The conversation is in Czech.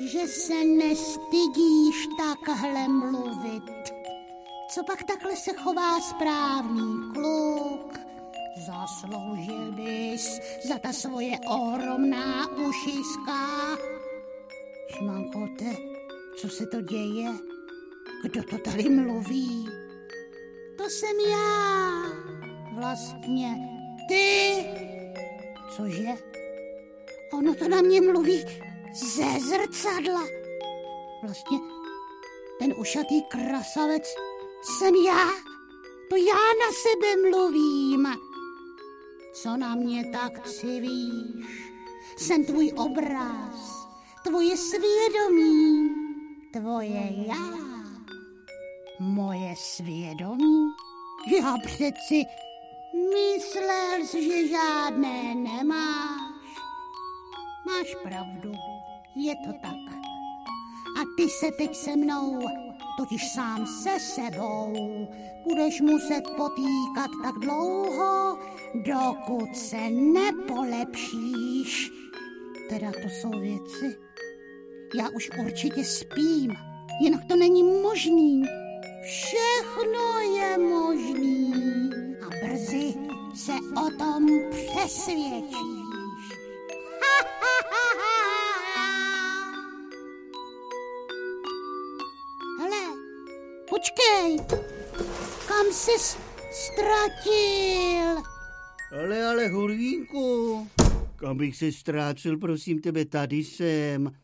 že se nestydíš takhle mluvit. Co pak takhle se chová správný kluk? Zasloužil bys za ta svoje ohromná ušiska. Šmankote, co se to děje? Kdo to tady mluví? To jsem já. Vlastně ty. Cože? Ono to na mě mluví ze zrcadla. Vlastně ten ušatý krasavec jsem já. To já na sebe mluvím. Co na mě tak civíš? Jsem tvůj obraz, tvoje svědomí, tvoje já. Moje svědomí? Já přeci myslel že žádné nemáš. Máš pravdu, je to tak. A ty se teď se mnou, totiž sám se sebou, budeš muset potýkat tak dlouho, dokud se nepolepšíš. Teda to jsou věci. Já už určitě spím, jinak to není možný. Všechno je možný a brzy se o tom přesvědčíš. Počkej, kam jsi ztratil? Ale, ale, Hurvínku, kam bych se ztrácel, prosím tebe, tady jsem.